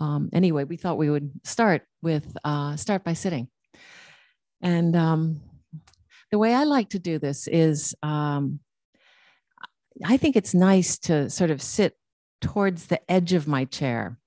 Um, anyway, we thought we would start with uh, start by sitting. And um, the way I like to do this is um, I think it's nice to sort of sit towards the edge of my chair.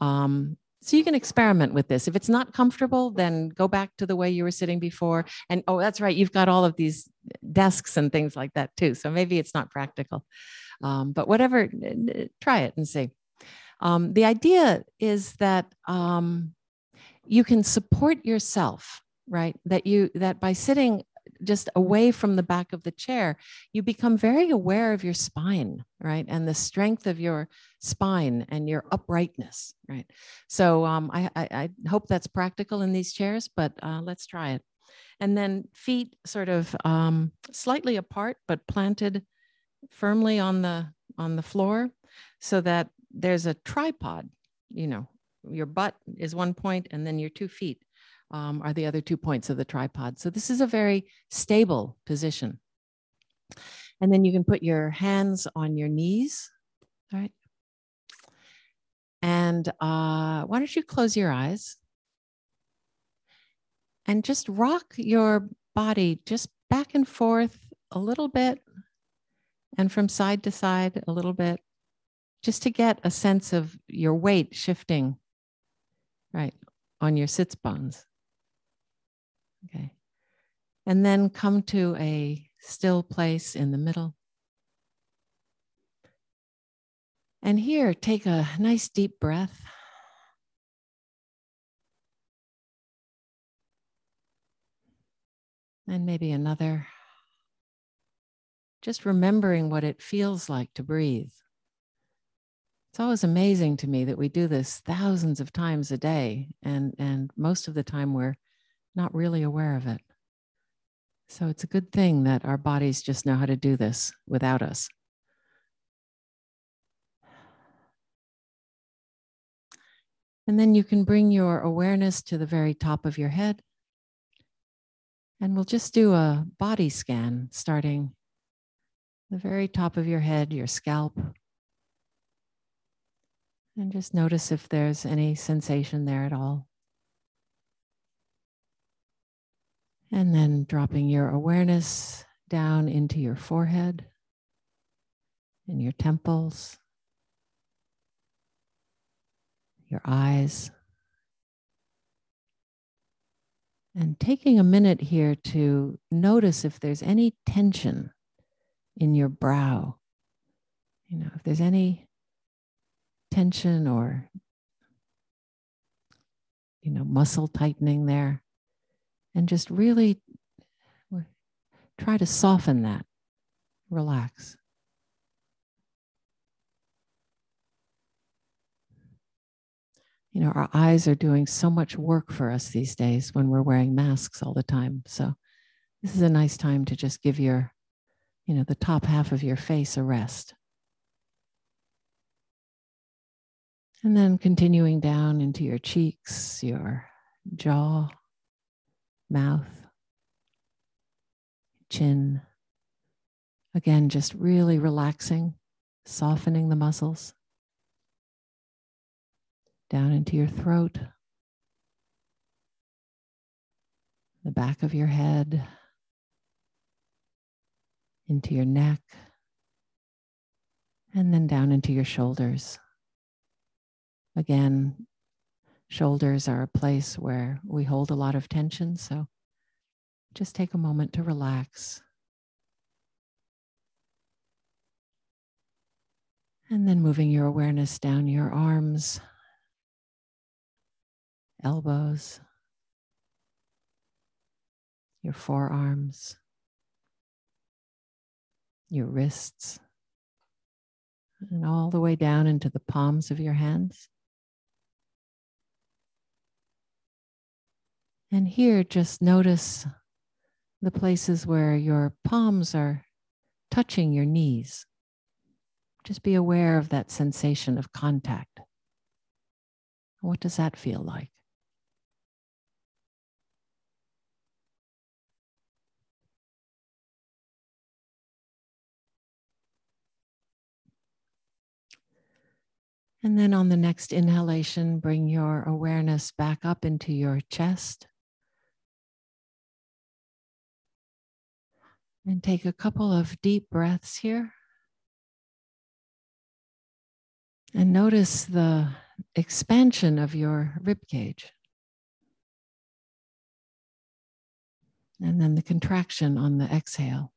Um, so you can experiment with this. If it's not comfortable, then go back to the way you were sitting before. And oh, that's right, you've got all of these desks and things like that too. So maybe it's not practical. Um, but whatever, try it and see. Um, the idea is that um, you can support yourself, right? That you that by sitting just away from the back of the chair, you become very aware of your spine, right? And the strength of your spine and your uprightness, right? So um, I, I, I, hope that's practical in these chairs, but uh, let's try it. And then feet sort of um, slightly apart, but planted firmly on the on the floor so that there's a tripod, you know, your butt is one point and then your two feet um, are the other two points of the tripod. So this is a very stable position. And then you can put your hands on your knees, all right? And uh, why don't you close your eyes and just rock your body just back and forth a little bit and from side to side a little bit, just to get a sense of your weight shifting, right, on your sits bones. Okay. And then come to a still place in the middle. And here, take a nice deep breath. And maybe another. Just remembering what it feels like to breathe. It's always amazing to me that we do this thousands of times a day, and, and most of the time we're not really aware of it. So it's a good thing that our bodies just know how to do this without us. And then you can bring your awareness to the very top of your head. And we'll just do a body scan starting the very top of your head, your scalp. And just notice if there's any sensation there at all. And then dropping your awareness down into your forehead and your temples, your eyes. And taking a minute here to notice if there's any tension in your brow. You know, if there's any tension or, you know, muscle tightening there and just really try to soften that, relax. You know, our eyes are doing so much work for us these days when we're wearing masks all the time. So, this is a nice time to just give your, you know, the top half of your face a rest. And then continuing down into your cheeks, your jaw, mouth, chin. Again, just really relaxing, softening the muscles. Down into your throat, the back of your head, into your neck, and then down into your shoulders. Again, Shoulders are a place where we hold a lot of tension. So just take a moment to relax. And then moving your awareness down your arms, elbows, your forearms, your wrists, and all the way down into the palms of your hands. And here, just notice the places where your palms are touching your knees. Just be aware of that sensation of contact. What does that feel like? And then on the next inhalation, bring your awareness back up into your chest. And take a couple of deep breaths here. And notice the expansion of your rib cage. And then the contraction on the exhale.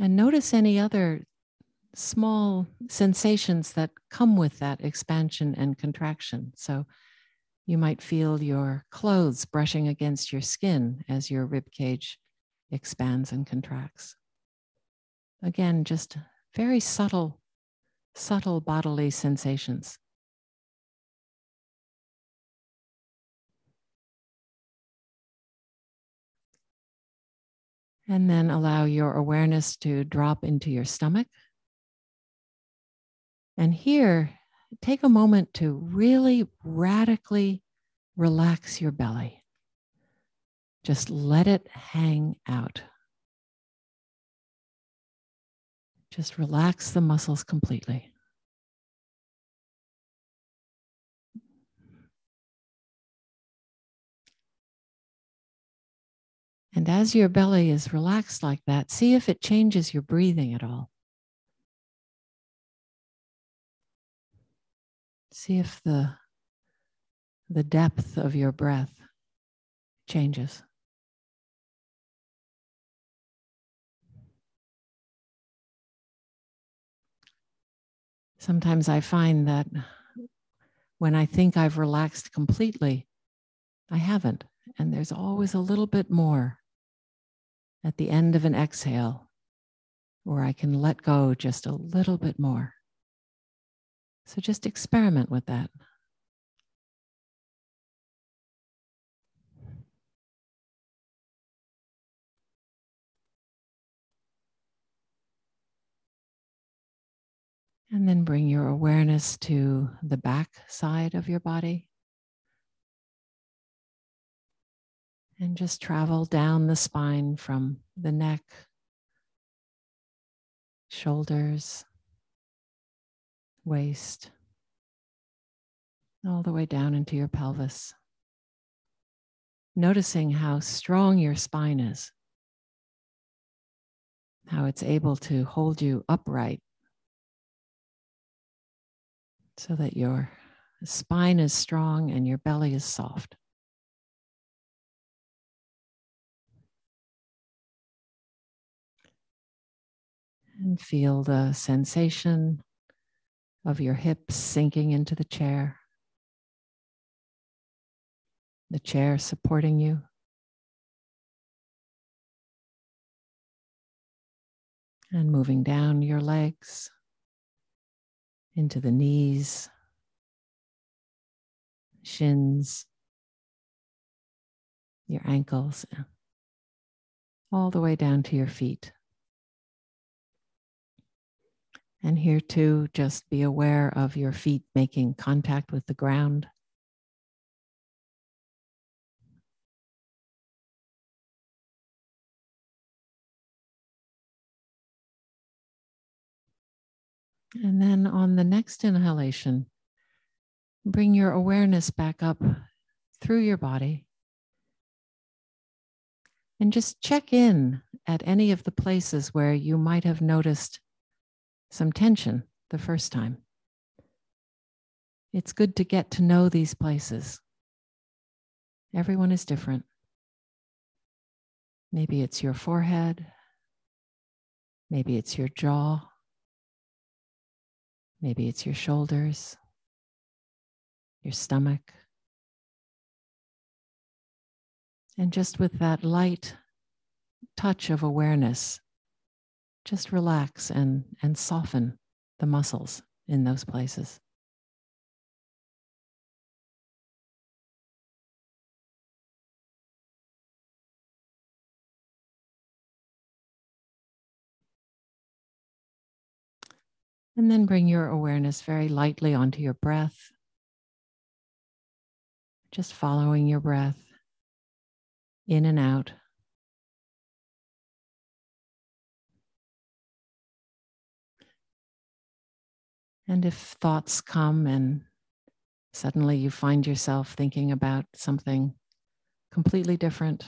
And notice any other small sensations that come with that expansion and contraction. So you might feel your clothes brushing against your skin as your rib cage expands and contracts. Again, just very subtle, subtle bodily sensations. And then allow your awareness to drop into your stomach. And here, take a moment to really radically relax your belly. Just let it hang out. Just relax the muscles completely. And as your belly is relaxed like that, see if it changes your breathing at all. See if the, the depth of your breath changes. Sometimes I find that when I think I've relaxed completely, I haven't. And there's always a little bit more at the end of an exhale where I can let go just a little bit more. So just experiment with that. And then bring your awareness to the back side of your body. And just travel down the spine from the neck, shoulders, waist, all the way down into your pelvis. Noticing how strong your spine is, how it's able to hold you upright so that your spine is strong and your belly is soft. And feel the sensation of your hips sinking into the chair, the chair supporting you. And moving down your legs into the knees, shins, your ankles, all the way down to your feet. And here too, just be aware of your feet making contact with the ground. And then on the next inhalation, bring your awareness back up through your body. And just check in at any of the places where you might have noticed some tension the first time. It's good to get to know these places. Everyone is different. Maybe it's your forehead. Maybe it's your jaw. Maybe it's your shoulders, your stomach. And just with that light touch of awareness, just relax and, and soften the muscles in those places. And then bring your awareness very lightly onto your breath. Just following your breath in and out. And if thoughts come and suddenly you find yourself thinking about something completely different,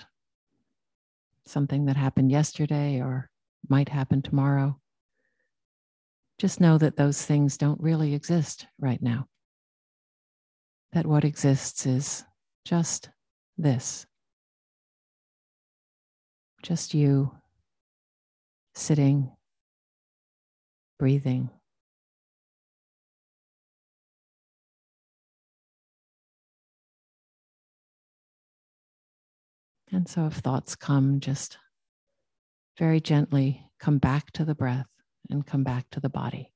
something that happened yesterday or might happen tomorrow, just know that those things don't really exist right now. That what exists is just this. Just you sitting, breathing. And so, if thoughts come, just very gently come back to the breath and come back to the body.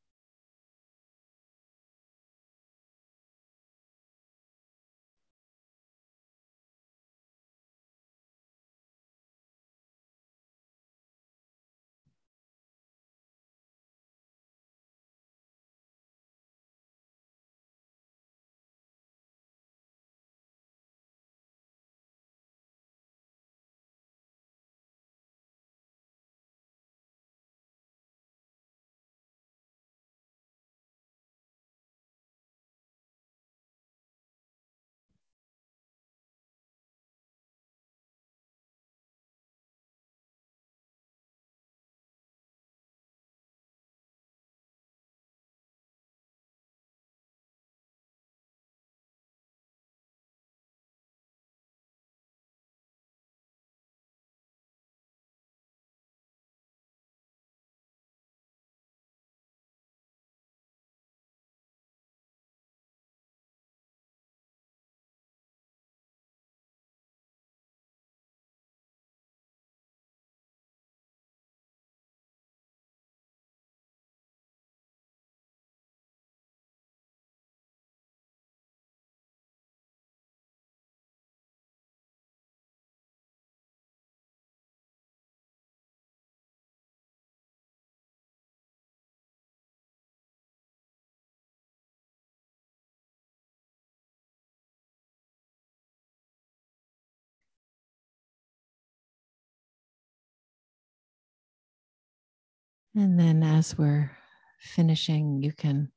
And then as we're finishing, you can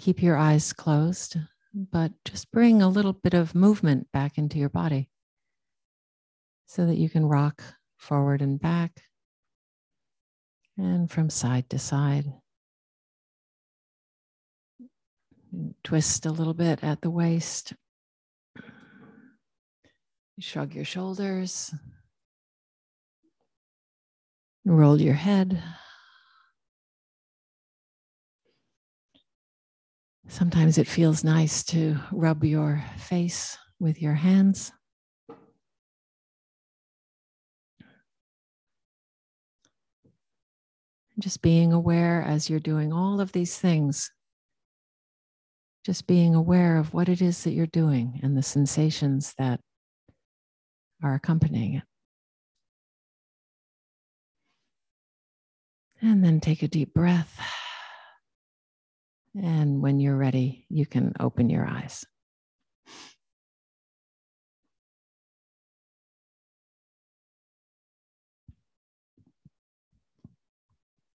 keep your eyes closed, but just bring a little bit of movement back into your body so that you can rock forward and back and from side to side. Twist a little bit at the waist. Shrug your shoulders. Roll your head. Sometimes it feels nice to rub your face with your hands. Just being aware as you're doing all of these things, just being aware of what it is that you're doing and the sensations that are accompanying it. And then take a deep breath. And when you're ready, you can open your eyes.